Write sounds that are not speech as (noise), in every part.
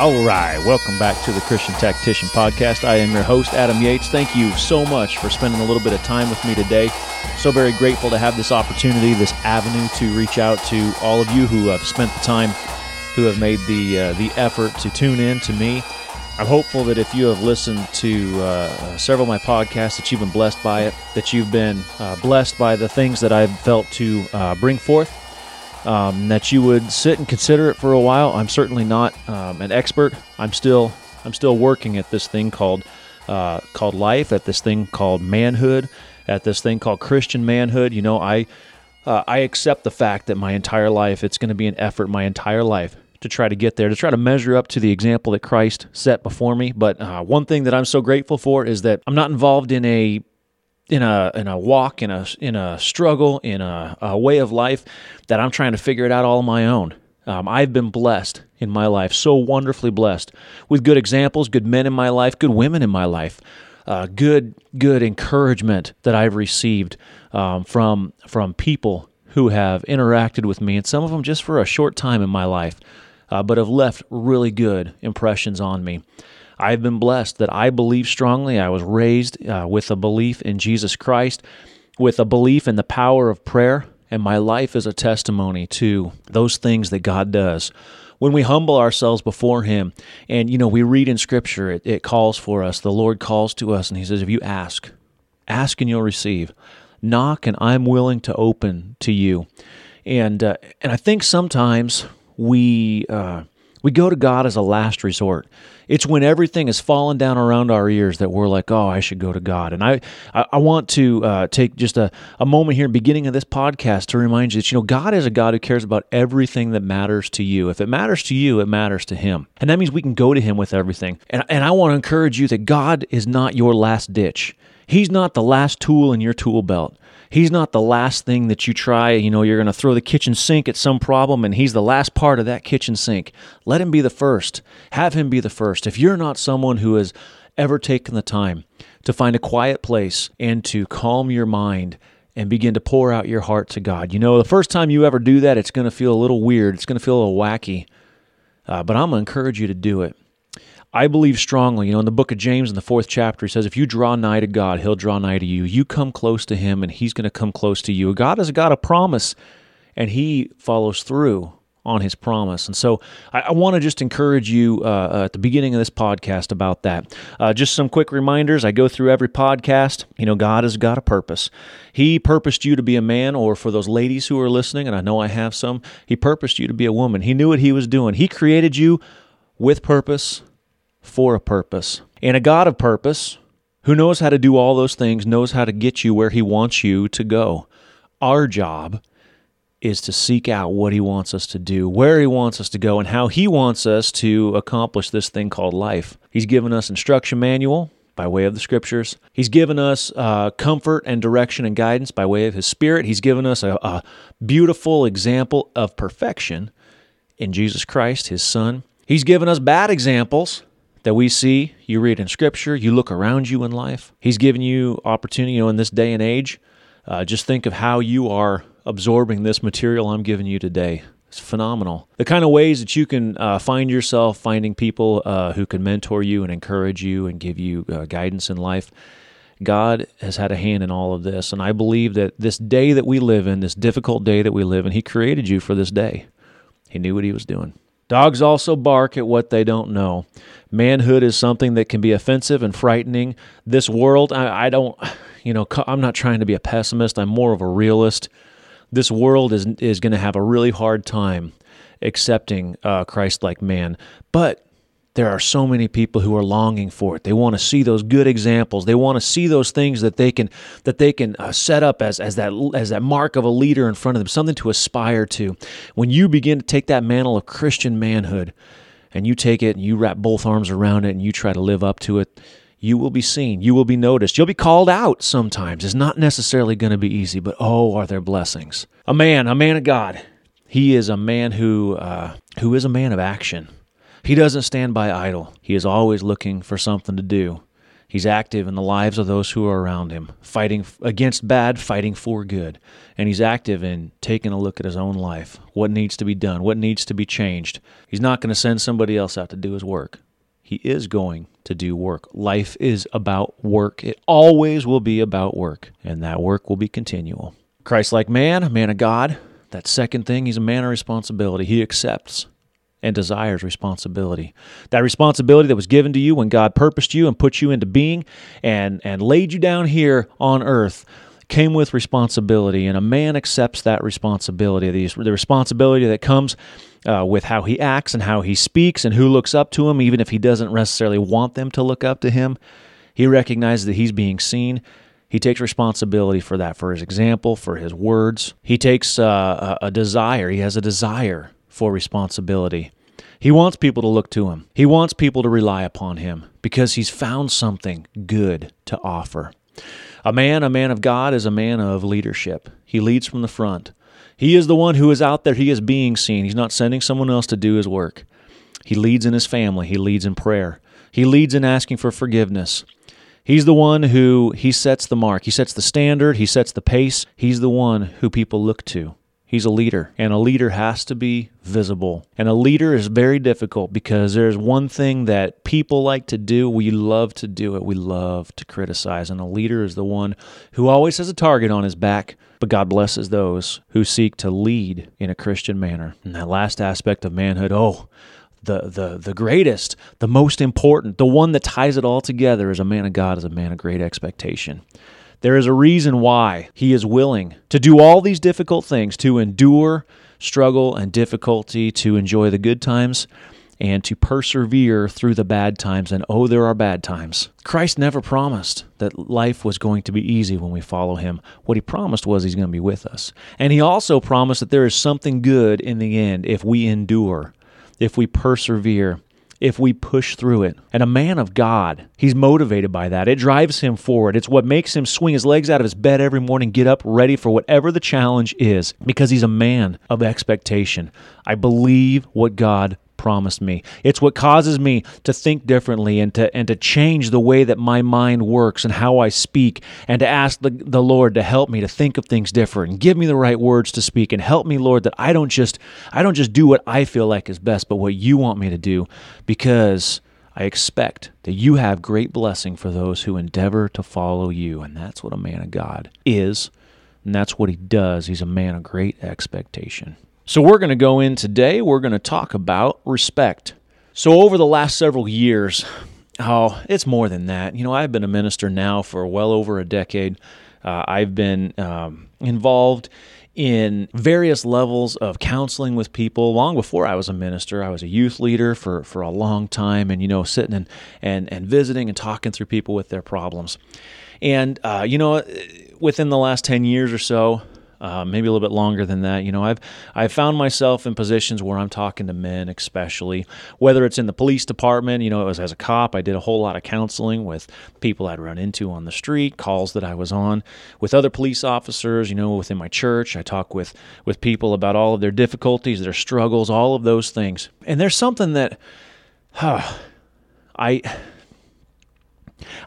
All right, welcome back to the Christian Tactician Podcast. I am your host, Adam Yates. Thank you so much for spending a little bit of time with me today. So very grateful to have this opportunity, this avenue to reach out to all of you who have spent the time, who have made the uh, the effort to tune in to me. I'm hopeful that if you have listened to uh, several of my podcasts, that you've been blessed by it, that you've been uh, blessed by the things that I've felt to uh, bring forth um, that you would sit and consider it for a while. I'm certainly not um, an expert. I'm still I'm still working at this thing called uh, called life, at this thing called manhood, at this thing called Christian manhood. You know, I uh, I accept the fact that my entire life it's going to be an effort, my entire life to try to get there, to try to measure up to the example that Christ set before me. But uh, one thing that I'm so grateful for is that I'm not involved in a in a in a walk in a in a struggle in a, a way of life that I'm trying to figure it out all on my own. Um, I've been blessed in my life, so wonderfully blessed with good examples, good men in my life, good women in my life, uh, good good encouragement that I've received um, from from people who have interacted with me, and some of them just for a short time in my life, uh, but have left really good impressions on me. I've been blessed that I believe strongly. I was raised uh, with a belief in Jesus Christ, with a belief in the power of prayer, and my life is a testimony to those things that God does. When we humble ourselves before Him, and you know, we read in Scripture, it, it calls for us. The Lord calls to us, and He says, If you ask, ask and you'll receive. Knock, and I'm willing to open to you. And uh, and I think sometimes we uh, we go to God as a last resort. It's when everything is falling down around our ears that we're like, oh, I should go to God. And I, I, want to uh, take just a, a moment here, beginning of this podcast, to remind you that, you know, God is a God who cares about everything that matters to you. If it matters to you, it matters to Him. And that means we can go to Him with everything. And, and I want to encourage you that God is not your last ditch. He's not the last tool in your tool belt. He's not the last thing that you try. You know, you're going to throw the kitchen sink at some problem, and He's the last part of that kitchen sink. Let Him be the first. Have Him be the first. If you're not someone who has ever taken the time to find a quiet place and to calm your mind and begin to pour out your heart to God, you know, the first time you ever do that, it's going to feel a little weird. It's going to feel a little wacky. Uh, but I'm going to encourage you to do it. I believe strongly, you know, in the book of James, in the fourth chapter, he says, if you draw nigh to God, he'll draw nigh to you. You come close to him, and he's going to come close to you. God is a God of promise, and he follows through on his promise. And so I, I want to just encourage you uh, uh, at the beginning of this podcast about that. Uh, just some quick reminders. I go through every podcast. You know, God has got a purpose. He purposed you to be a man, or for those ladies who are listening, and I know I have some, He purposed you to be a woman. He knew what He was doing. He created you with purpose for a purpose. And a God of purpose who knows how to do all those things knows how to get you where He wants you to go. Our job is to seek out what He wants us to do, where He wants us to go, and how He wants us to accomplish this thing called life. He's given us instruction manual by way of the scriptures. He's given us uh, comfort and direction and guidance by way of His Spirit. He's given us a, a beautiful example of perfection in Jesus Christ, His Son. He's given us bad examples that we see, you read in Scripture, you look around you in life. He's given you opportunity, you know, in this day and age. Uh, just think of how you are absorbing this material I'm giving you today. It's phenomenal. The kind of ways that you can uh, find yourself finding people uh, who can mentor you and encourage you and give you uh, guidance in life. God has had a hand in all of this. And I believe that this day that we live in, this difficult day that we live in, He created you for this day. He knew what He was doing. Dogs also bark at what they don't know. Manhood is something that can be offensive and frightening. This world, I, I, don't, you know, I'm not trying to be a pessimist. I'm more of a realist. This world is is going to have a really hard time accepting uh, Christ like man. But there are so many people who are longing for it. They want to see those good examples. They want to see those things that they can that they can uh, set up as as that as that mark of a leader in front of them, something to aspire to. When you begin to take that mantle of Christian manhood and you take it and you wrap both arms around it and you try to live up to it, you will be seen. You will be noticed. You'll be called out sometimes. It's not necessarily going to be easy, but oh, are there blessings? A man, a man of God. He is a man who uh, who is a man of action. He doesn't stand by idle. He is always looking for something to do. He's active in the lives of those who are around him, fighting against bad, fighting for good. And he's active in taking a look at his own life, what needs to be done, what needs to be changed. He's not going to send somebody else out to do his work. He is going to do work. Life is about work. It always will be about work, and that work will be continual. Christ like man, a man of God, that second thing, he's a man of responsibility. He accepts and desires responsibility. That responsibility that was given to you when God purposed you and put you into being and, and laid you down here on earth came with responsibility, and a man accepts that responsibility, the, the responsibility that comes uh, with how he acts and how he speaks and who looks up to him, even if he doesn't necessarily want them to look up to him. He recognizes that he's being seen. He takes responsibility for that, for his example, for his words. He takes uh, a, a desire, he has a desire for responsibility. He wants people to look to him. He wants people to rely upon him because he's found something good to offer. A man, a man of God, is a man of leadership. He leads from the front. He is the one who is out there. He is being seen. He's not sending someone else to do his work. He leads in his family. He leads in prayer. He leads in asking for forgiveness. He's the one who he sets the mark. He sets the standard. He sets the pace. He's the one who people look to. He's a leader, and a leader has to be visible. And a leader is very difficult because there's one thing that people like to do. We love to do it. We love to criticize. And a leader is the one who always has a target on his back. But God blesses those who seek to lead in a Christian manner. And that last aspect of manhood, oh, the, the, the greatest, the most important, the one that ties it all together as a man of God, is a man of great expectation. There is a reason why he is willing to do all these difficult things, to endure struggle and difficulty, to enjoy the good times, and to persevere through the bad times. And oh, there are bad times. Christ never promised that life was going to be easy when we follow him. What he promised was he's going to be with us. And he also promised that there is something good in the end if we endure, if we persevere, if we push through it. And a man of God, he's motivated by that. It drives him forward. It's what makes him swing his legs out of his bed every morning, get up ready for whatever the challenge is, because he's a man of expectation. I believe what God promised me. It's what causes me to think differently and to and to change the way that my mind works and how I speak and to ask the, the Lord to help me to think of things different and give me the right words to speak and help me Lord that I don't just I don't just do what I feel like is best but what you want me to do because I expect that you have great blessing for those who endeavor to follow you and that's what a man of God is and that's what he does. He's a man of great expectation. So, we're going to go in today, we're going to talk about respect. So, over the last several years, oh, it's more than that. You know, I've been a minister now for well over a decade. Uh, I've been um, involved in various levels of counseling with people long before I was a minister. I was a youth leader for, for a long time and, you know, sitting and, and, and visiting and talking through people with their problems. And, uh, you know, within the last 10 years or so, uh, maybe a little bit longer than that. You know, I've I've found myself in positions where I'm talking to men, especially whether it's in the police department. You know, as as a cop, I did a whole lot of counseling with people I'd run into on the street, calls that I was on with other police officers. You know, within my church, I talk with with people about all of their difficulties, their struggles, all of those things. And there's something that, huh, (sighs) I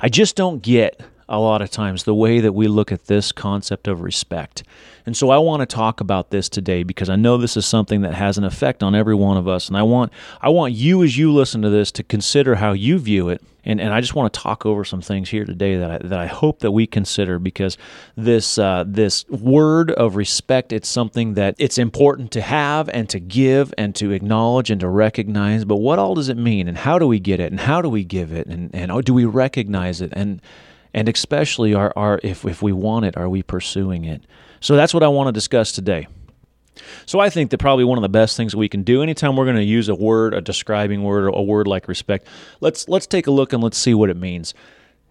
I just don't get a lot of times the way that we look at this concept of respect. And so I want to talk about this today because I know this is something that has an effect on every one of us. And I want I want you as you listen to this to consider how you view it. And, and I just want to talk over some things here today that I, that I hope that we consider because this uh, this word of respect it's something that it's important to have and to give and to acknowledge and to recognize. But what all does it mean and how do we get it and how do we give it and and oh, do we recognize it and and especially are, are if, if we want it, are we pursuing it? So that's what I want to discuss today. So I think that probably one of the best things we can do anytime we're going to use a word, a describing word, or a word like respect, let's let's take a look and let's see what it means.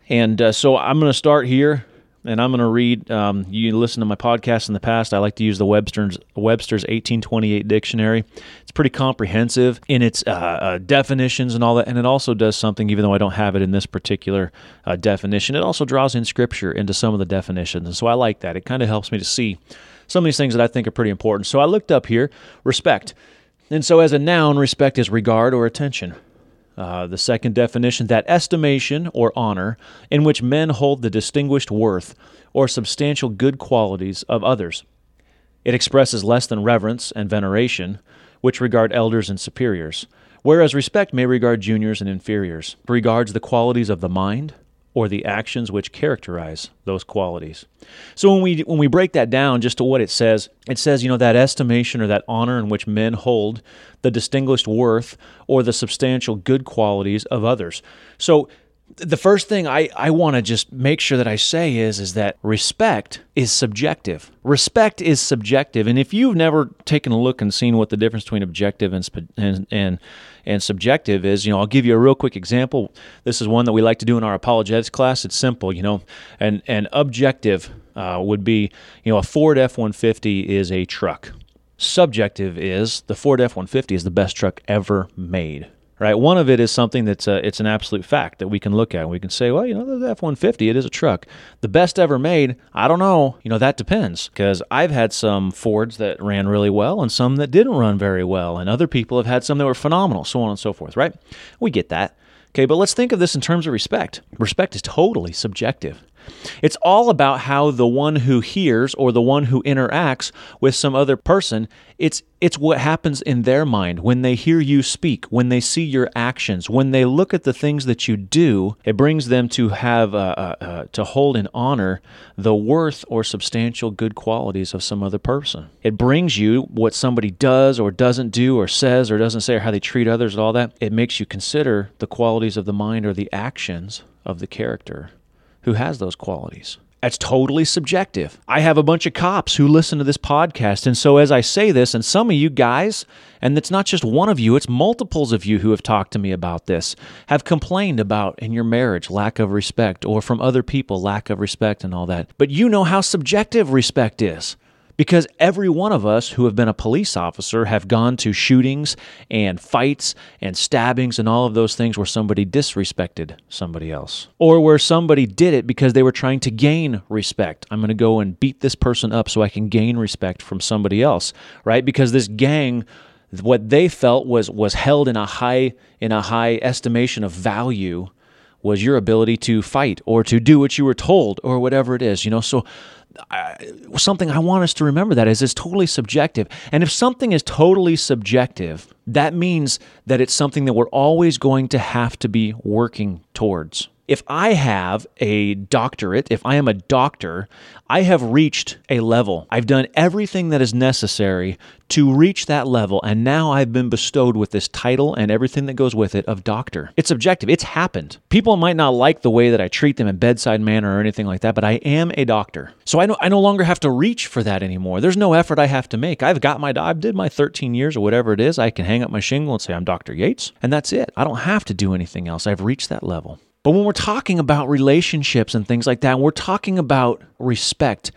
And uh, so I'm going to start here and I'm going to read. Um, you listen to my podcast in the past. I like to use the Webster's Webster's 1828 dictionary. It's pretty comprehensive in its uh, uh, definitions and all that, and it also does something. Even though I don't have it in this particular uh, definition, it also draws in Scripture into some of the definitions, and so I like that. It kind of helps me to see some of these things that I think are pretty important. So I looked up here respect, and so as a noun, respect is regard or attention. Uh, the second definition, that estimation or honor in which men hold the distinguished worth or substantial good qualities of others. It expresses less than reverence and veneration, which regard elders and superiors, whereas respect may regard juniors and inferiors, regards the qualities of the mind, or the actions which characterize those qualities. So when we when we break that down just to what it says, it says, you know, that estimation or that honor in which men hold the distinguished worth or the substantial good qualities of others. So the first thing I, I want to just make sure that I say is is that respect is subjective. Respect is subjective, and if you've never taken a look and seen what the difference between objective and and and, and subjective is, you know, I'll give you a real quick example. This is one that we like to do in our apologetics class. It's simple, you know, and and objective uh, would be, you know, a Ford F one fifty is a truck. Subjective is the Ford F one fifty is the best truck ever made right? One of it is something that's a, it's an absolute fact that we can look at. and We can say, well, you know, the F-150, it is a truck. The best ever made, I don't know. You know, that depends because I've had some Fords that ran really well and some that didn't run very well, and other people have had some that were phenomenal, so on and so forth, right? We get that. Okay, but let's think of this in terms of respect. Respect is totally subjective. It's all about how the one who hears or the one who interacts with some other person, it's it's what happens in their mind when they hear you speak, when they see your actions, when they look at the things that you do. It brings them to have uh, uh, uh, to hold in honor the worth or substantial good qualities of some other person. It brings you what somebody does or doesn't do or says or doesn't say or how they treat others and all that. It makes you consider the qualities of the mind or the actions of the character who has those qualities. That's totally subjective. I have a bunch of cops who listen to this podcast. And so, as I say this, and some of you guys, and it's not just one of you, it's multiples of you who have talked to me about this, have complained about in your marriage lack of respect, or from other people lack of respect and all that. But you know how subjective respect is because every one of us who have been a police officer have gone to shootings and fights and stabbings and all of those things where somebody disrespected somebody else or where somebody did it because they were trying to gain respect. I'm going to go and beat this person up so I can gain respect from somebody else, right? Because this gang what they felt was was held in a high in a high estimation of value was your ability to fight or to do what you were told or whatever it is you know so something I want us to remember that is it's totally subjective. And if something is totally subjective, that means that it's something that we're always going to have to be working towards if I have a doctorate, if I am a doctor, I have reached a level. I've done everything that is necessary to reach that level, and now I've been bestowed with this title and everything that goes with it of doctor. It's objective, it's happened. People might not like the way that I treat them in bedside manner or anything like that, but I am a doctor. So I, no, I no longer have to reach for that anymore. There's no effort I have to make. I've got my, I did my 13 years or whatever it is. I can hang up my shingle and say, I'm Dr. Yates, and that's it. I don't have to do anything else. I've reached that level. But when we're talking about relationships and things like that, we're talking about respect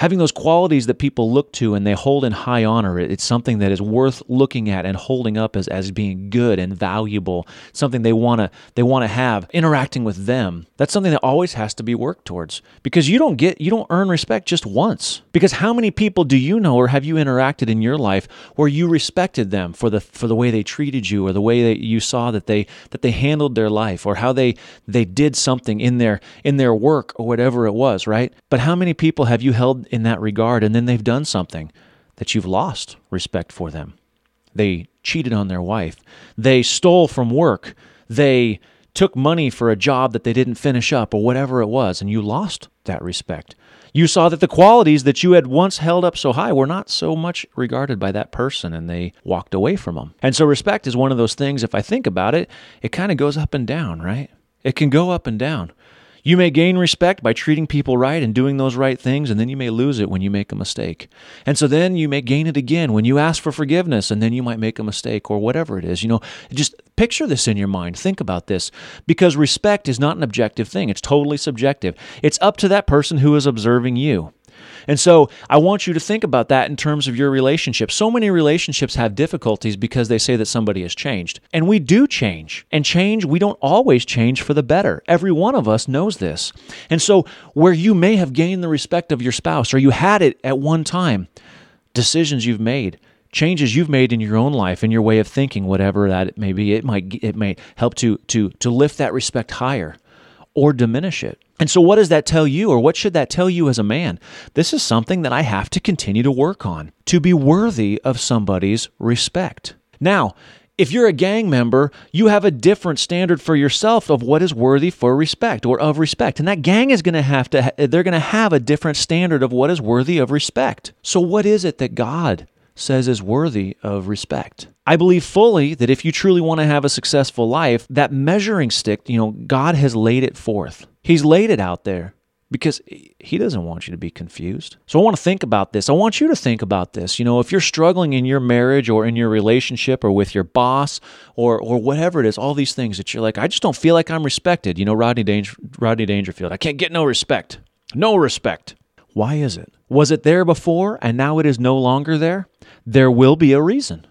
having those qualities that people look to and they hold in high honor it's something that is worth looking at and holding up as, as being good and valuable something they want to they want to have interacting with them. That's something that always has to be worked towards because you don't get you don't earn respect just once. Because how many people do you know or have you interacted in your life where you respected them for the for the way they treated you or the way that you saw that they that they handled their life or how they they did something in their in their work or whatever it was right? But how many people have you held in that regard, and then they've done something that you've lost respect for them. They cheated on their wife. They stole from work. They took money for a job that they didn't finish up or whatever it was, and you lost that respect. You saw that the qualities that you had once held up so high were not so much regarded by that person, and they walked away from them. And so, respect is one of those things, if I think about it, it kind of goes up and down, right? It can go up and down. You may gain respect by treating people right and doing those right things, and then you may lose it when you make a mistake. And so then you may gain it again when you ask for forgiveness, and then you might make a mistake or whatever it is. You know, just picture this in your mind. Think about this because respect is not an objective thing, it's totally subjective. It's up to that person who is observing you. And so I want you to think about that in terms of your relationship. So many relationships have difficulties because they say that somebody has changed. And we do change. And change, we don't always change for the better. Every one of us knows this. And so where you may have gained the respect of your spouse or you had it at one time, decisions you've made, changes you've made in your own life, in your way of thinking, whatever that may be, it might it may help to to to lift that respect higher or diminish it. And so what does that tell you or what should that tell you as a man? This is something that I have to continue to work on to be worthy of somebody's respect. Now, if you're a gang member, you have a different standard for yourself of what is worthy for respect or of respect. And that gang is going to have to, they're going to have a different standard of what is worthy of respect. So, what is it that God says is worthy of respect? I believe fully that if you truly want to have a successful life, that measuring stick, you know, God has laid it forth. He's laid it out there because he doesn't want you to be confused. So I want to think about this. I want you to think about this. You know, if you're struggling in your marriage or in your relationship or with your boss or or whatever it is, all these things that you're like, I just don't feel like I'm respected. You know, Rodney Danger, Rodney Dangerfield, I can't get no respect. No respect. Why is it? Was it there before and now it is no longer there? There will be a reason.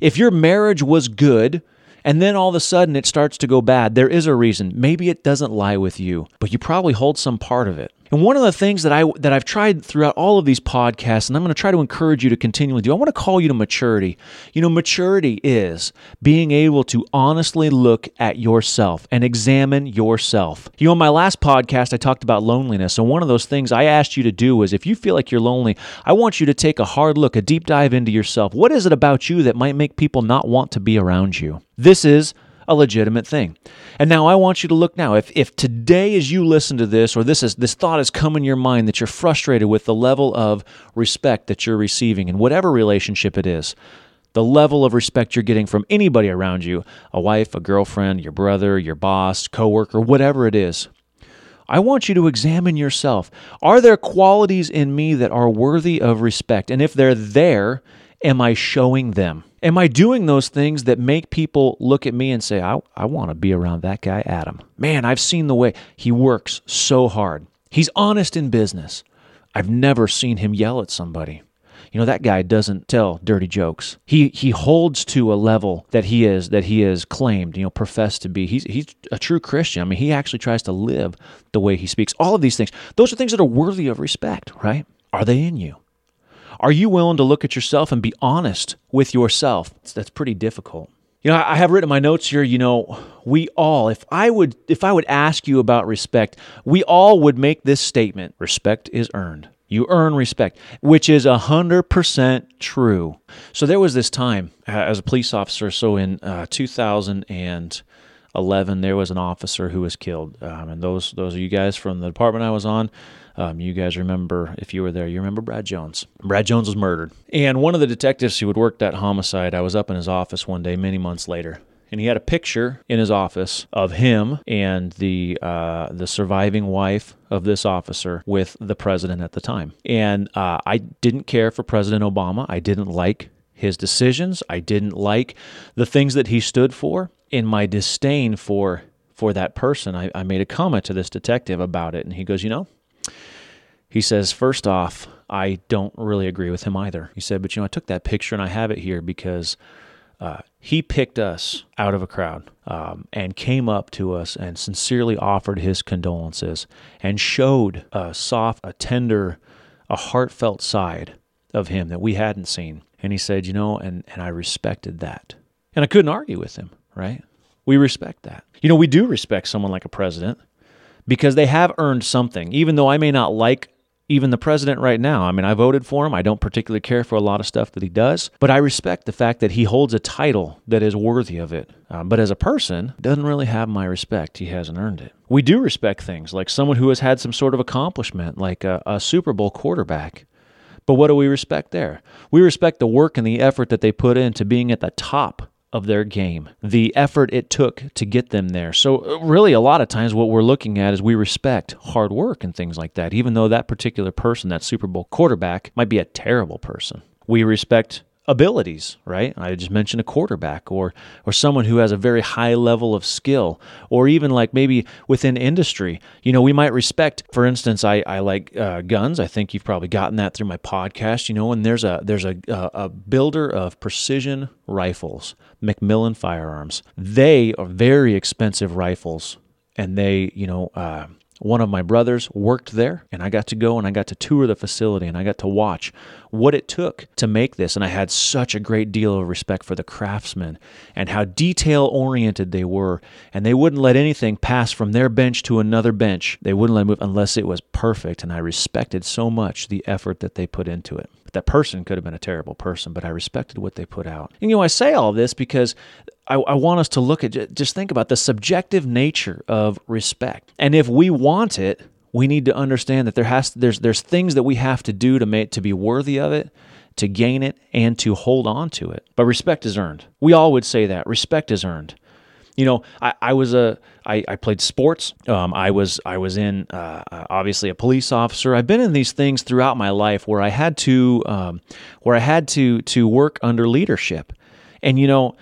If your marriage was good, and then all of a sudden it starts to go bad, there is a reason. Maybe it doesn't lie with you, but you probably hold some part of it. And one of the things that I that I've tried throughout all of these podcasts, and I'm going to try to encourage you to continually do, I want to call you to maturity. You know, maturity is being able to honestly look at yourself and examine yourself. You know, in my last podcast, I talked about loneliness, and one of those things I asked you to do was if you feel like you're lonely, I want you to take a hard look, a deep dive into yourself. What is it about you that might make people not want to be around you? This is a legitimate thing. And now I want you to look now. If if today as you listen to this or this is this thought has come in your mind that you're frustrated with the level of respect that you're receiving in whatever relationship it is, the level of respect you're getting from anybody around you, a wife, a girlfriend, your brother, your boss, coworker, whatever it is. I want you to examine yourself. Are there qualities in me that are worthy of respect? And if they're there, am I showing them? Am I doing those things that make people look at me and say, I, I want to be around that guy, Adam? Man, I've seen the way he works so hard. He's honest in business. I've never seen him yell at somebody. You know that guy doesn't tell dirty jokes. He he holds to a level that he is that he is claimed, you know, professed to be. He's he's a true Christian. I mean, he actually tries to live the way he speaks. All of these things. Those are things that are worthy of respect, right? Are they in you? Are you willing to look at yourself and be honest with yourself? That's pretty difficult. You know, I have written my notes here, you know, we all, if I would if I would ask you about respect, we all would make this statement. Respect is earned. You earn respect, which is 100% true. So there was this time uh, as a police officer, so in uh, 2011, there was an officer who was killed. Um, and those, those are you guys from the department I was on. Um, you guys remember, if you were there, you remember Brad Jones. Brad Jones was murdered. And one of the detectives who had worked that homicide, I was up in his office one day many months later. And he had a picture in his office of him and the uh, the surviving wife of this officer with the president at the time. And uh, I didn't care for President Obama. I didn't like his decisions. I didn't like the things that he stood for. In my disdain for for that person, I, I made a comment to this detective about it, and he goes, "You know, he says, first off, I don't really agree with him either. He said, but you know, I took that picture and I have it here because uh, he picked us out of a crowd um, and came up to us and sincerely offered his condolences and showed a soft, a tender, a heartfelt side of him that we hadn't seen. And he said, you know, and, and I respected that. And I couldn't argue with him, right? We respect that. You know, we do respect someone like a president because they have earned something, even though I may not like even the president right now. I mean, I voted for him. I don't particularly care for a lot of stuff that he does, but I respect the fact that he holds a title that is worthy of it. Um, but as a person, doesn't really have my respect. He hasn't earned it. We do respect things like someone who has had some sort of accomplishment, like a, a Super Bowl quarterback. But what do we respect there? We respect the work and the effort that they put into being at the top of their game, the effort it took to get them there. So, uh, really, a lot of times what we're looking at is we respect hard work and things like that, even though that particular person, that Super Bowl quarterback, might be a terrible person. We respect abilities, right? I just mentioned a quarterback or or someone who has a very high level of skill, or even like maybe within industry. You know, we might respect. For instance, I I like uh, guns. I think you've probably gotten that through my podcast. You know, and there's a there's a a builder of precision rifles, McMillan Firearms. They are very expensive rifles, and they you know. Uh, one of my brothers worked there, and I got to go and I got to tour the facility and I got to watch what it took to make this. And I had such a great deal of respect for the craftsmen and how detail oriented they were. And they wouldn't let anything pass from their bench to another bench. They wouldn't let it move unless it was perfect. And I respected so much the effort that they put into it. But that person could have been a terrible person, but I respected what they put out. And you know, I say all this because I, I, want us to look at just think about the subjective nature of respect. And if we want it, we need to understand that there has there's there's things that we have to do to make to be worthy of it, to gain it, and to hold on to it. But respect is earned. We all would say that respect is earned. You know, I, I was a I, I played sports. Um, I was I was in uh, obviously a police officer. I've been in these things throughout my life where I had to um, where I had to to work under leadership, and you know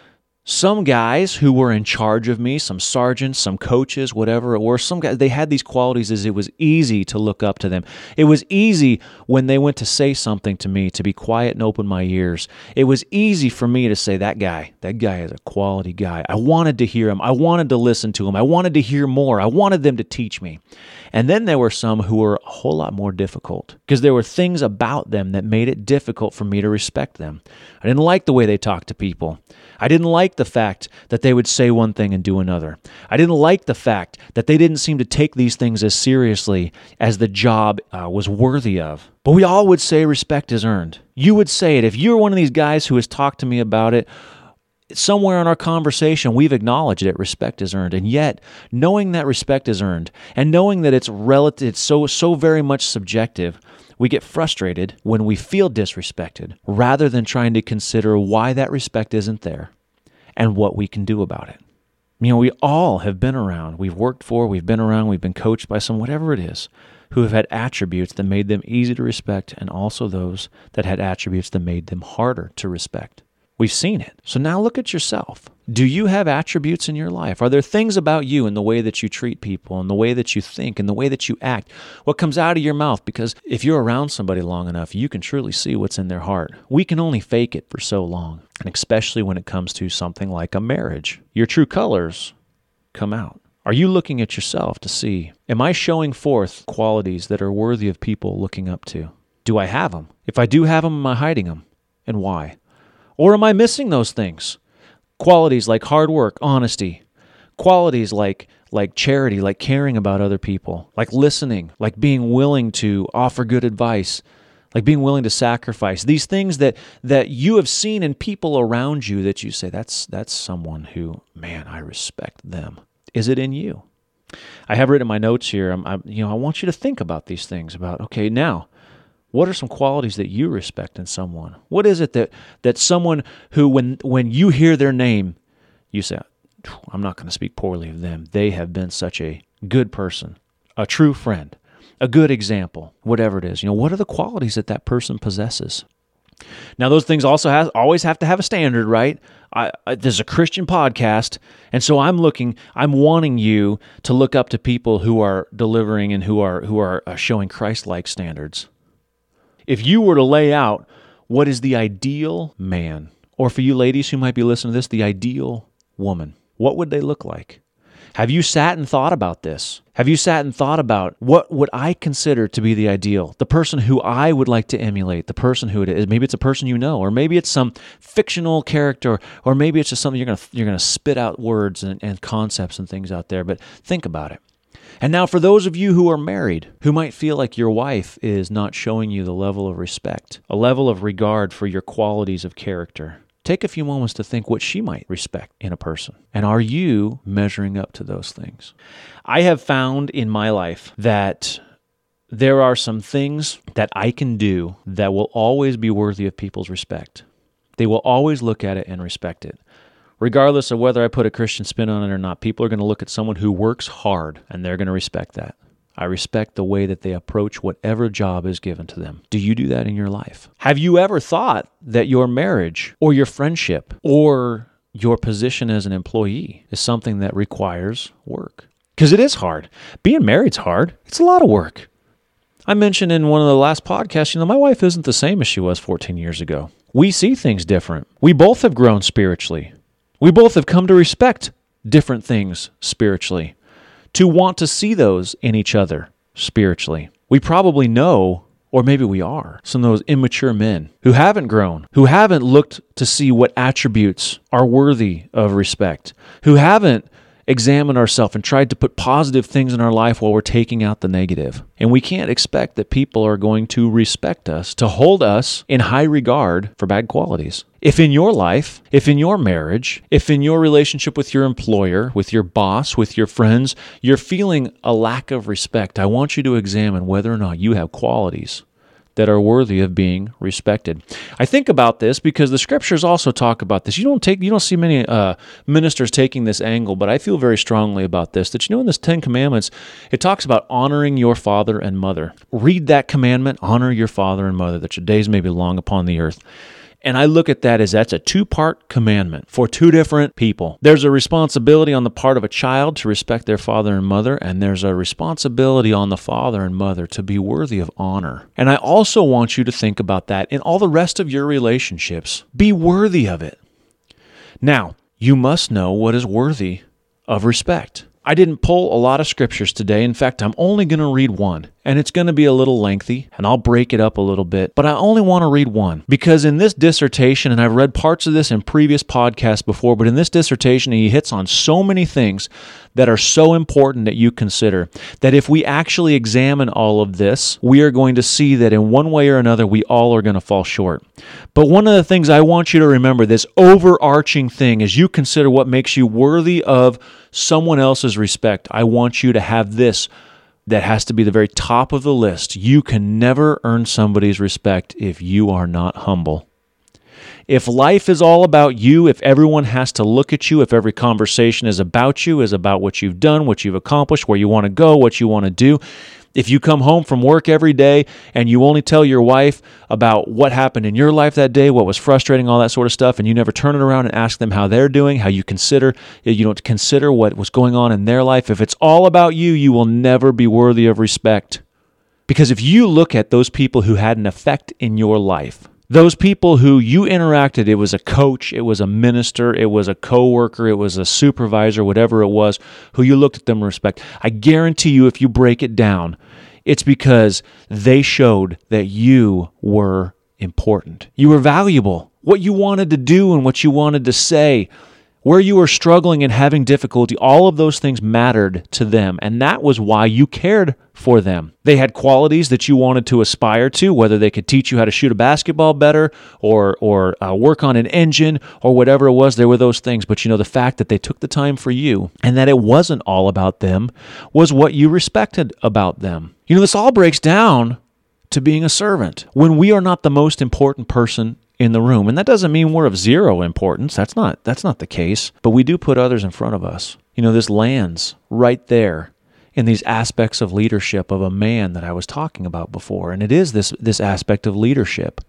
some guys who were in charge of me, some sergeants, some coaches, whatever it were, some guys, they had these qualities as it was easy to look up to them. It was easy when they went to say something to me to be quiet and open my ears. It was easy for me to say, that guy, that guy is a quality guy. I wanted to hear him. I wanted to listen to him. I wanted to hear more. I wanted them to teach me. And then there were some who were a whole lot more difficult because there were things about them that made it difficult for me to respect them. I didn't like the way they talked to people. I didn't like the fact that they would say one thing and do another. I didn't like the fact that they didn't seem to take these things as seriously as the job uh, was worthy of. But we all would say respect is earned. You would say it. If you're one of these guys who has talked to me about it, somewhere in our conversation we've acknowledged it respect is earned and yet knowing that respect is earned and knowing that it's relative it's so so very much subjective we get frustrated when we feel disrespected rather than trying to consider why that respect isn't there and what we can do about it. You know, we all have been around, we've worked for, we've been around, we've been coached by some, whatever it is, who have had attributes that made them easy to respect, and also those that had attributes that made them harder to respect. We've seen it. So now look at yourself. Do you have attributes in your life? Are there things about you in the way that you treat people, in the way that you think, in the way that you act? What comes out of your mouth? Because if you're around somebody long enough, you can truly see what's in their heart. We can only fake it for so long, and especially when it comes to something like a marriage. Your true colors come out. Are you looking at yourself to see, am I showing forth qualities that are worthy of people looking up to? Do I have them? If I do have them, am I hiding them? And why? Or am I missing those things? Qualities like hard work, honesty, qualities like like charity, like caring about other people, like listening, like being willing to offer good advice, like being willing to sacrifice. These things that that you have seen in people around you that you say that's that's someone who, man, I respect them. Is it in you? I have written my notes here. I'm, I'm, you know, I want you to think about these things. About okay, now what are some qualities that you respect in someone? What is it that that someone who when when you hear their name, you say, I'm not going to speak poorly of them. They have been such a good person, a true friend, a good example, whatever it is. You know, what are the qualities that that person possesses? Now, those things also has always have to have a standard, right? I, I, there's a Christian podcast, and so I'm looking, I'm wanting you to look up to people who are delivering and who are who are uh, showing Christ-like standards. If you were to lay out what is the ideal man, or for you ladies who might be listening to this, the ideal woman, what would they look like? Have you sat and thought about this? Have you sat and thought about what would I consider to be the ideal? The person who I would like to emulate, the person who it is. Maybe it's a person you know, or maybe it's some fictional character, or maybe it's just something you're gonna you're gonna spit out words and, and concepts and things out there. But think about it. And now, for those of you who are married, who might feel like your wife is not showing you the level of respect, a level of regard for your qualities of character, take a few moments to think what she might respect in a person. And are you measuring up to those things? I have found in my life that there are some things that I can do that will always be worthy of people's respect. They will always look at it and respect it regardless of whether I put a Christian spin on it or not, people are going to look at someone who works hard and they're going to respect that. I respect the way that they approach whatever job is given to them. Do you do that in your life? Have you ever thought that your marriage or your friendship or your position as an employee is something that requires work? Because it is hard. Being married's hard. It's a lot of work. I mentioned in one of the last podcasts, you know, my wife isn't the same as she was 14 years ago. We see things different. We both have grown spiritually. We both have come to respect different things spiritually, to want to see those in each other spiritually. We probably know, or maybe we are, some of those immature men who haven't grown, who haven't looked to see what attributes are worthy of respect, who haven't examined ourselves and tried to put positive things in our life while we're taking out the negative. And we can't expect that people are going to respect us, to hold us in high regard for bad qualities. If in your life, if in your marriage, if in your relationship with your employer, with your boss, with your friends, you're feeling a lack of respect, I want you to examine whether or not you have qualities that are worthy of being respected. I think about this because the scriptures also talk about this. You don't take you don't see many uh, ministers taking this angle, but I feel very strongly about this. That you know in this Ten Commandments, it talks about honoring your father and mother. Read that commandment: honor your father and mother, that your days may be long upon the earth. And I look at that as that's a two part commandment for two different people. There's a responsibility on the part of a child to respect their father and mother, and there's a responsibility on the father and mother to be worthy of honor. And I also want you to think about that in all the rest of your relationships. Be worthy of it. Now, you must know what is worthy of respect. I didn't pull a lot of scriptures today. In fact, I'm only going to read one, and it's going to be a little lengthy, and I'll break it up a little bit, but I only want to read one because in this dissertation, and I've read parts of this in previous podcasts before, but in this dissertation, he hits on so many things that are so important that you consider that if we actually examine all of this, we are going to see that in one way or another, we all are going to fall short. But one of the things I want you to remember, this overarching thing, as you consider what makes you worthy of someone else's respect, I want you to have this that has to be the very top of the list. You can never earn somebody's respect if you are not humble. If life is all about you, if everyone has to look at you, if every conversation is about you, is about what you've done, what you've accomplished, where you want to go, what you want to do, if you come home from work every day and you only tell your wife about what happened in your life that day, what was frustrating, all that sort of stuff, and you never turn it around and ask them how they're doing, how you consider, you don't consider what was going on in their life, if it's all about you, you will never be worthy of respect. Because if you look at those people who had an effect in your life, those people who you interacted it was a coach it was a minister it was a coworker it was a supervisor whatever it was who you looked at them respect. I guarantee you if you break it down it's because they showed that you were important. You were valuable. What you wanted to do and what you wanted to say where you were struggling and having difficulty, all of those things mattered to them. And that was why you cared for them. They had qualities that you wanted to aspire to, whether they could teach you how to shoot a basketball better or, or uh, work on an engine or whatever it was. There were those things. But you know, the fact that they took the time for you and that it wasn't all about them was what you respected about them. You know, this all breaks down to being a servant. When we are not the most important person in the room. And that doesn't mean we're of zero importance. That's not that's not the case. But we do put others in front of us. You know, this lands right there in these aspects of leadership of a man that I was talking about before. And it is this this aspect of leadership.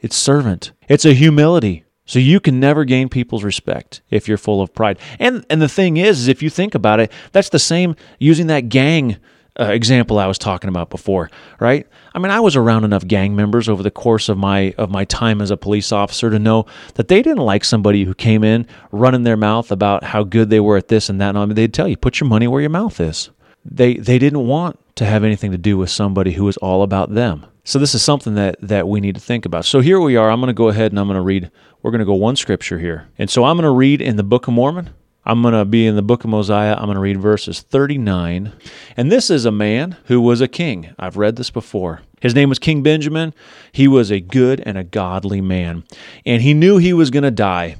It's servant. It's a humility. So you can never gain people's respect if you're full of pride. And and the thing is, is if you think about it, that's the same using that gang uh, example I was talking about before, right? I mean, I was around enough gang members over the course of my of my time as a police officer to know that they didn't like somebody who came in running their mouth about how good they were at this and that. And I mean, they'd tell you, put your money where your mouth is. They they didn't want to have anything to do with somebody who was all about them. So this is something that that we need to think about. So here we are. I'm going to go ahead and I'm going to read. We're going to go one scripture here, and so I'm going to read in the Book of Mormon. I'm going to be in the book of Mosiah. I'm going to read verses 39. And this is a man who was a king. I've read this before. His name was King Benjamin. He was a good and a godly man. And he knew he was going to die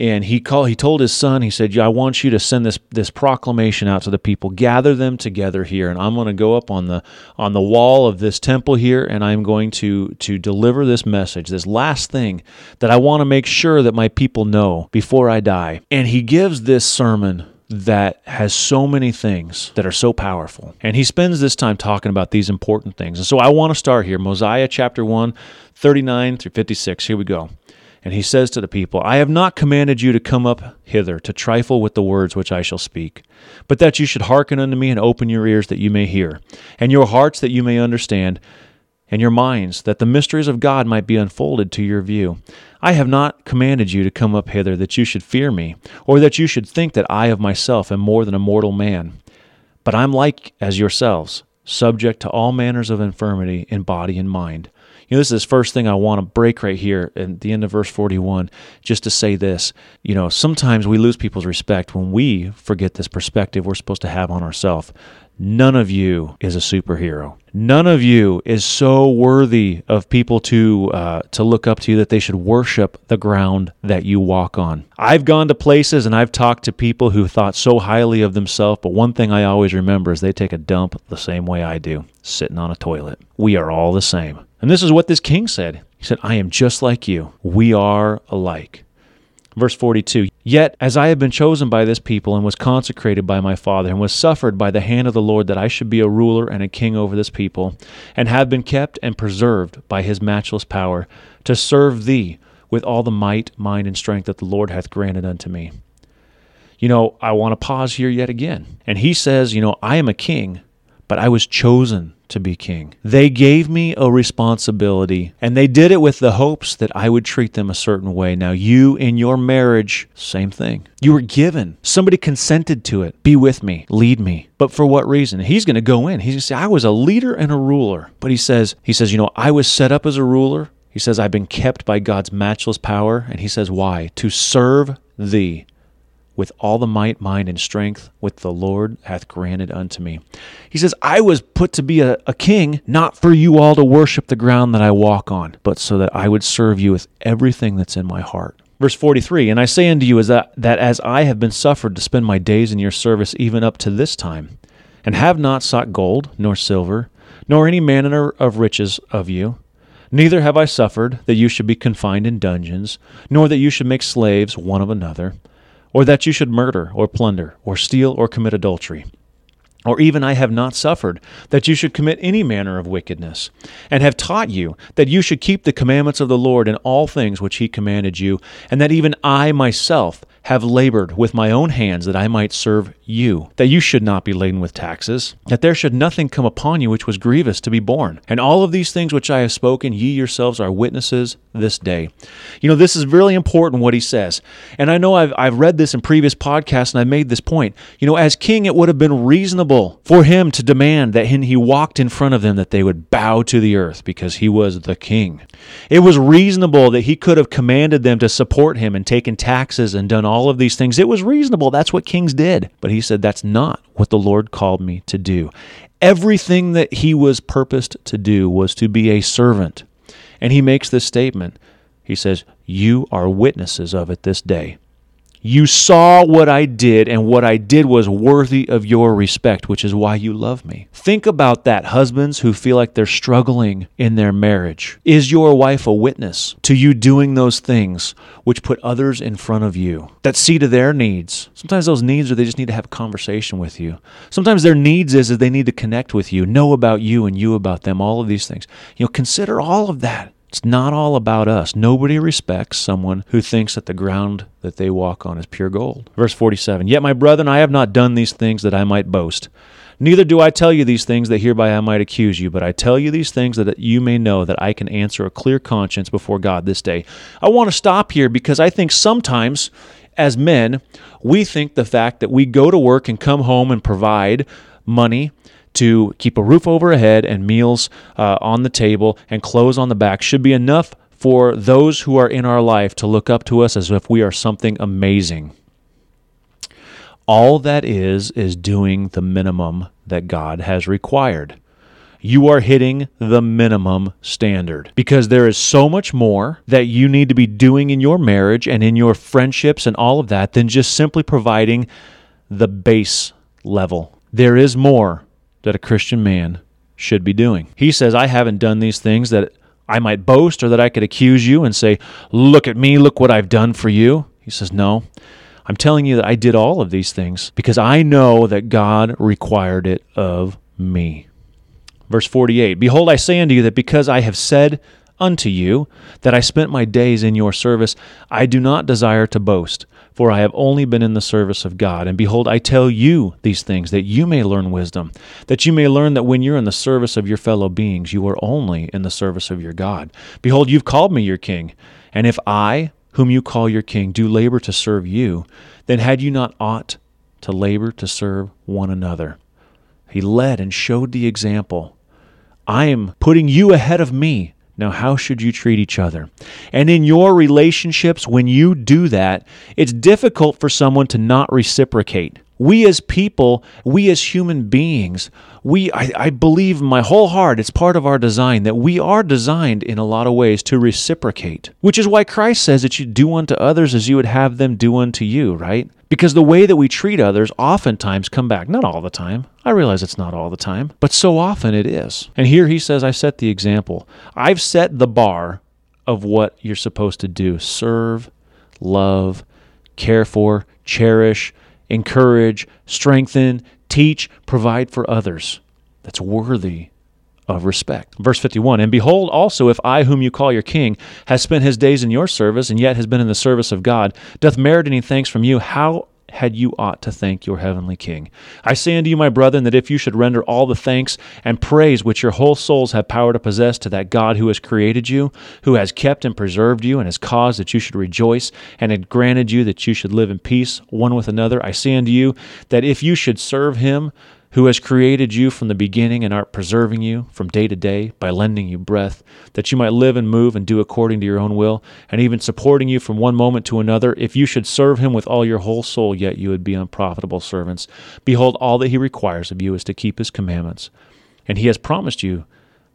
and he called he told his son he said i want you to send this this proclamation out to the people gather them together here and i'm going to go up on the on the wall of this temple here and i'm going to to deliver this message this last thing that i want to make sure that my people know before i die and he gives this sermon that has so many things that are so powerful. And he spends this time talking about these important things. And so I want to start here Mosiah chapter 1, 39 through 56. Here we go. And he says to the people, I have not commanded you to come up hither to trifle with the words which I shall speak, but that you should hearken unto me and open your ears that you may hear, and your hearts that you may understand, and your minds that the mysteries of God might be unfolded to your view. I have not commanded you to come up hither that you should fear me, or that you should think that I of myself am more than a mortal man. But I'm like as yourselves, subject to all manners of infirmity in body and mind. Know, this is the first thing I want to break right here at the end of verse 41, just to say this. You know, sometimes we lose people's respect when we forget this perspective we're supposed to have on ourselves. None of you is a superhero. None of you is so worthy of people to uh, to look up to you that they should worship the ground that you walk on. I've gone to places and I've talked to people who thought so highly of themselves, but one thing I always remember is they take a dump the same way I do, sitting on a toilet. We are all the same. And this is what this king said. He said, I am just like you. We are alike. Verse 42 Yet, as I have been chosen by this people, and was consecrated by my Father, and was suffered by the hand of the Lord that I should be a ruler and a king over this people, and have been kept and preserved by his matchless power, to serve thee with all the might, mind, and strength that the Lord hath granted unto me. You know, I want to pause here yet again. And he says, You know, I am a king, but I was chosen to be king. They gave me a responsibility, and they did it with the hopes that I would treat them a certain way. Now, you in your marriage, same thing. You were given, somebody consented to it. Be with me, lead me. But for what reason? He's going to go in. He's going to say, I was a leader and a ruler. But he says, he says, you know, I was set up as a ruler. He says, I've been kept by God's matchless power. And he says, why? To serve thee with all the might, mind, and strength which the Lord hath granted unto me. He says, I was put to be a, a, king, not for you all to worship the ground that I walk on, but so that I would serve you with everything that's in my heart. Verse 43 And I say unto you is that, that as I have been suffered to spend my days in your service even up to this time, and have not sought gold, nor silver, nor any manner of riches of you, neither have I suffered that you should be confined in dungeons, nor that you should make slaves one of another or that you should murder, or plunder, or steal, or commit adultery. Or even I have not suffered that you should commit any manner of wickedness, and have taught you that you should keep the commandments of the Lord in all things which he commanded you, and that even I myself have labored with my own hands that I might serve you, that you should not be laden with taxes, that there should nothing come upon you which was grievous to be borne. And all of these things which I have spoken, ye yourselves are witnesses this day. You know, this is really important what he says. And I know I've, I've read this in previous podcasts and I made this point. You know, as king, it would have been reasonable for him to demand that when he walked in front of them that they would bow to the earth because he was the king. It was reasonable that he could have commanded them to support him and taken taxes and done all of these things. It was reasonable. That's what kings did. But he said, That's not what the Lord called me to do. Everything that he was purposed to do was to be a servant. And he makes this statement. He says, You are witnesses of it this day. You saw what I did, and what I did was worthy of your respect, which is why you love me. Think about that, husbands who feel like they're struggling in their marriage. Is your wife a witness to you doing those things which put others in front of you that see to their needs? Sometimes those needs are they just need to have a conversation with you. Sometimes their needs is, is they need to connect with you, know about you and you about them, all of these things. You know, consider all of that. It's not all about us. Nobody respects someone who thinks that the ground that they walk on is pure gold. Verse 47 Yet, my brethren, I have not done these things that I might boast. Neither do I tell you these things that hereby I might accuse you, but I tell you these things that you may know that I can answer a clear conscience before God this day. I want to stop here because I think sometimes as men, we think the fact that we go to work and come home and provide money to keep a roof over head and meals uh, on the table and clothes on the back should be enough for those who are in our life to look up to us as if we are something amazing. All that is, is doing the minimum that God has required. You are hitting the minimum standard because there is so much more that you need to be doing in your marriage and in your friendships and all of that than just simply providing the base level. There is more that a Christian man should be doing. He says, I haven't done these things that I might boast or that I could accuse you and say, Look at me, look what I've done for you. He says, No. I'm telling you that I did all of these things because I know that God required it of me. Verse 48 Behold, I say unto you that because I have said unto you that I spent my days in your service, I do not desire to boast, for I have only been in the service of God. And behold, I tell you these things, that you may learn wisdom, that you may learn that when you're in the service of your fellow beings, you are only in the service of your God. Behold, you've called me your king. And if I, whom you call your king, do labor to serve you, then had you not ought to labor to serve one another. He led and showed the example. I am putting you ahead of me. Now, how should you treat each other? And in your relationships, when you do that, it's difficult for someone to not reciprocate. We as people, we as human beings, we I, I believe my whole heart it's part of our design that we are designed in a lot of ways to reciprocate. Which is why Christ says that you do unto others as you would have them do unto you, right? Because the way that we treat others oftentimes come back. Not all the time. I realize it's not all the time, but so often it is. And here he says, I set the example. I've set the bar of what you're supposed to do serve, love, care for, cherish, encourage, strengthen, teach, provide for others. That's worthy of respect. Verse 51 And behold, also, if I, whom you call your king, has spent his days in your service, and yet has been in the service of God, doth merit any thanks from you, how had you ought to thank your heavenly King. I say unto you, my brethren, that if you should render all the thanks and praise which your whole souls have power to possess to that God who has created you, who has kept and preserved you, and has caused that you should rejoice, and had granted you that you should live in peace one with another, I say unto you that if you should serve him, who has created you from the beginning and art preserving you from day to day by lending you breath, that you might live and move and do according to your own will, and even supporting you from one moment to another, if you should serve him with all your whole soul, yet you would be unprofitable servants. Behold, all that he requires of you is to keep his commandments. And he has promised you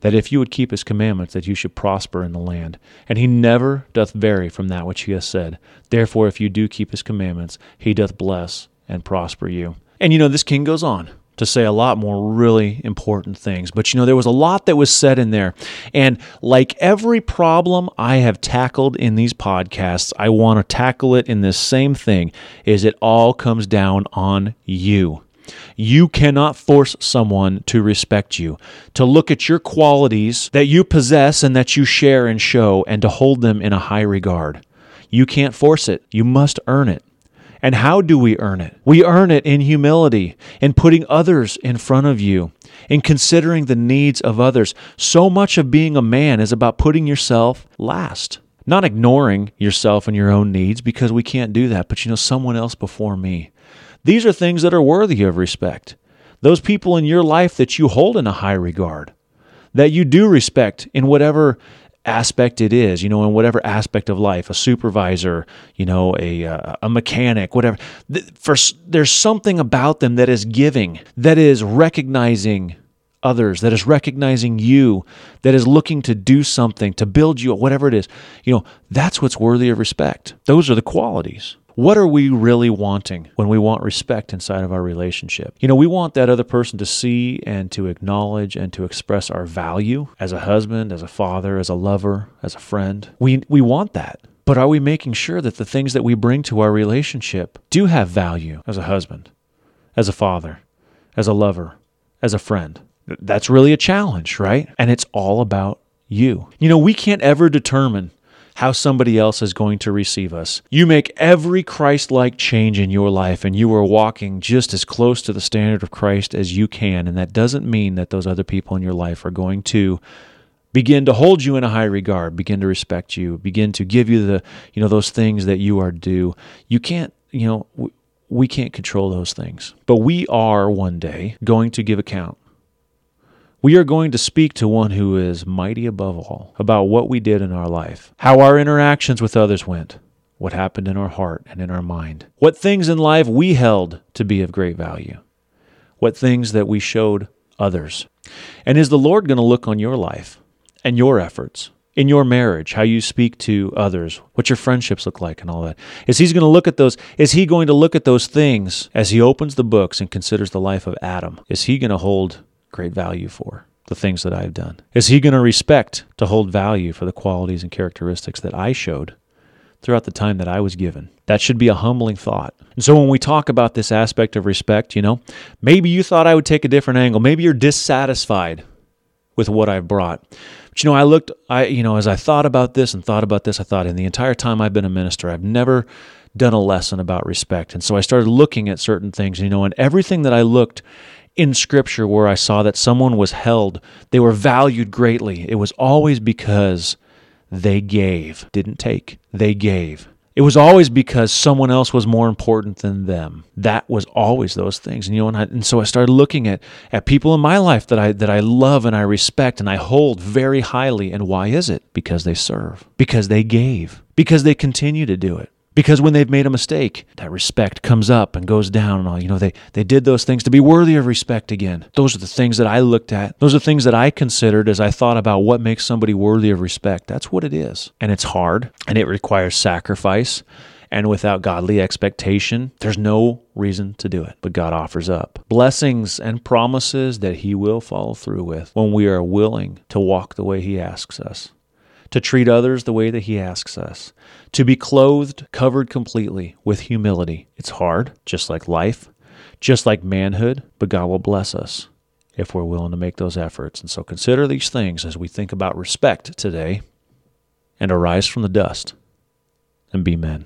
that if you would keep his commandments, that you should prosper in the land. And he never doth vary from that which he has said. Therefore, if you do keep his commandments, he doth bless and prosper you. And you know, this king goes on to say a lot more really important things. But you know, there was a lot that was said in there. And like every problem I have tackled in these podcasts, I want to tackle it in this same thing is it all comes down on you. You cannot force someone to respect you, to look at your qualities that you possess and that you share and show, and to hold them in a high regard. You can't force it. You must earn it. And how do we earn it? We earn it in humility, in putting others in front of you, in considering the needs of others. So much of being a man is about putting yourself last, not ignoring yourself and your own needs because we can't do that, but you know, someone else before me. These are things that are worthy of respect. Those people in your life that you hold in a high regard, that you do respect in whatever aspect it is, you know, in whatever aspect of life, a supervisor, you know, a, uh, a mechanic, whatever. For, there's something about them that is giving, that is recognizing others, that is recognizing you, that is looking to do something, to build you, whatever it is. You know, that's what's worthy of respect. Those are the qualities. What are we really wanting when we want respect inside of our relationship? You know, we want that other person to see and to acknowledge and to express our value as a husband, as a father, as a lover, as a friend. We, we want that. But are we making sure that the things that we bring to our relationship do have value as a husband, as a father, as a lover, as a friend? That's really a challenge, right? And it's all about you. You know, we can't ever determine how somebody else is going to receive us. You make every Christ like change in your life, and you are walking just as close to the standard of Christ as you can. And that doesn't mean that those other people in your life are going to begin to hold you in a high regard, begin to respect you, begin to give you the, you know, those things that you are due. You can't, you know, we can't control those things. But we are one day going to give account we are going to speak to one who is mighty above all about what we did in our life, how our interactions with others went, what happened in our heart and in our mind, what things in life we held to be of great value, what things that we showed others. And is the Lord going to look on your life and your efforts? in your marriage, how you speak to others, what your friendships look like, and all that. Is he's going to look at those? Is he going to look at those things as he opens the books and considers the life of Adam? Is he going to hold great value for the things that I've done? Is he going to respect to hold value for the qualities and characteristics that I showed throughout the time that I was given? That should be a humbling thought. And so when we talk about this aspect of respect, you know, maybe you thought I would take a different angle. Maybe you're dissatisfied with what I've brought. But you know, I looked, I, you know, as I thought about this and thought about this, I thought in the entire time I've been a minister, I've never done a lesson about respect. And so I started looking at certain things, you know, and everything that I looked in scripture where I saw that someone was held, they were valued greatly. It was always because they gave, didn't take. They gave. It was always because someone else was more important than them. That was always those things. And you know, and, I, and so I started looking at at people in my life that I that I love and I respect and I hold very highly. And why is it? Because they serve. Because they gave. Because they continue to do it because when they've made a mistake that respect comes up and goes down and all you know they they did those things to be worthy of respect again. Those are the things that i looked at. Those are things that i considered as i thought about what makes somebody worthy of respect. That's what it is. And it's hard and it requires sacrifice and without godly expectation, there's no reason to do it. But God offers up blessings and promises that He will follow through with when we are willing to walk the way He asks us to treat others the way that He asks us, to be clothed, covered completely with humility. It's hard, just like life, just like manhood, but God will bless us if we're willing to make those efforts. And so consider these things as we think about respect today and arise from the dust and be men.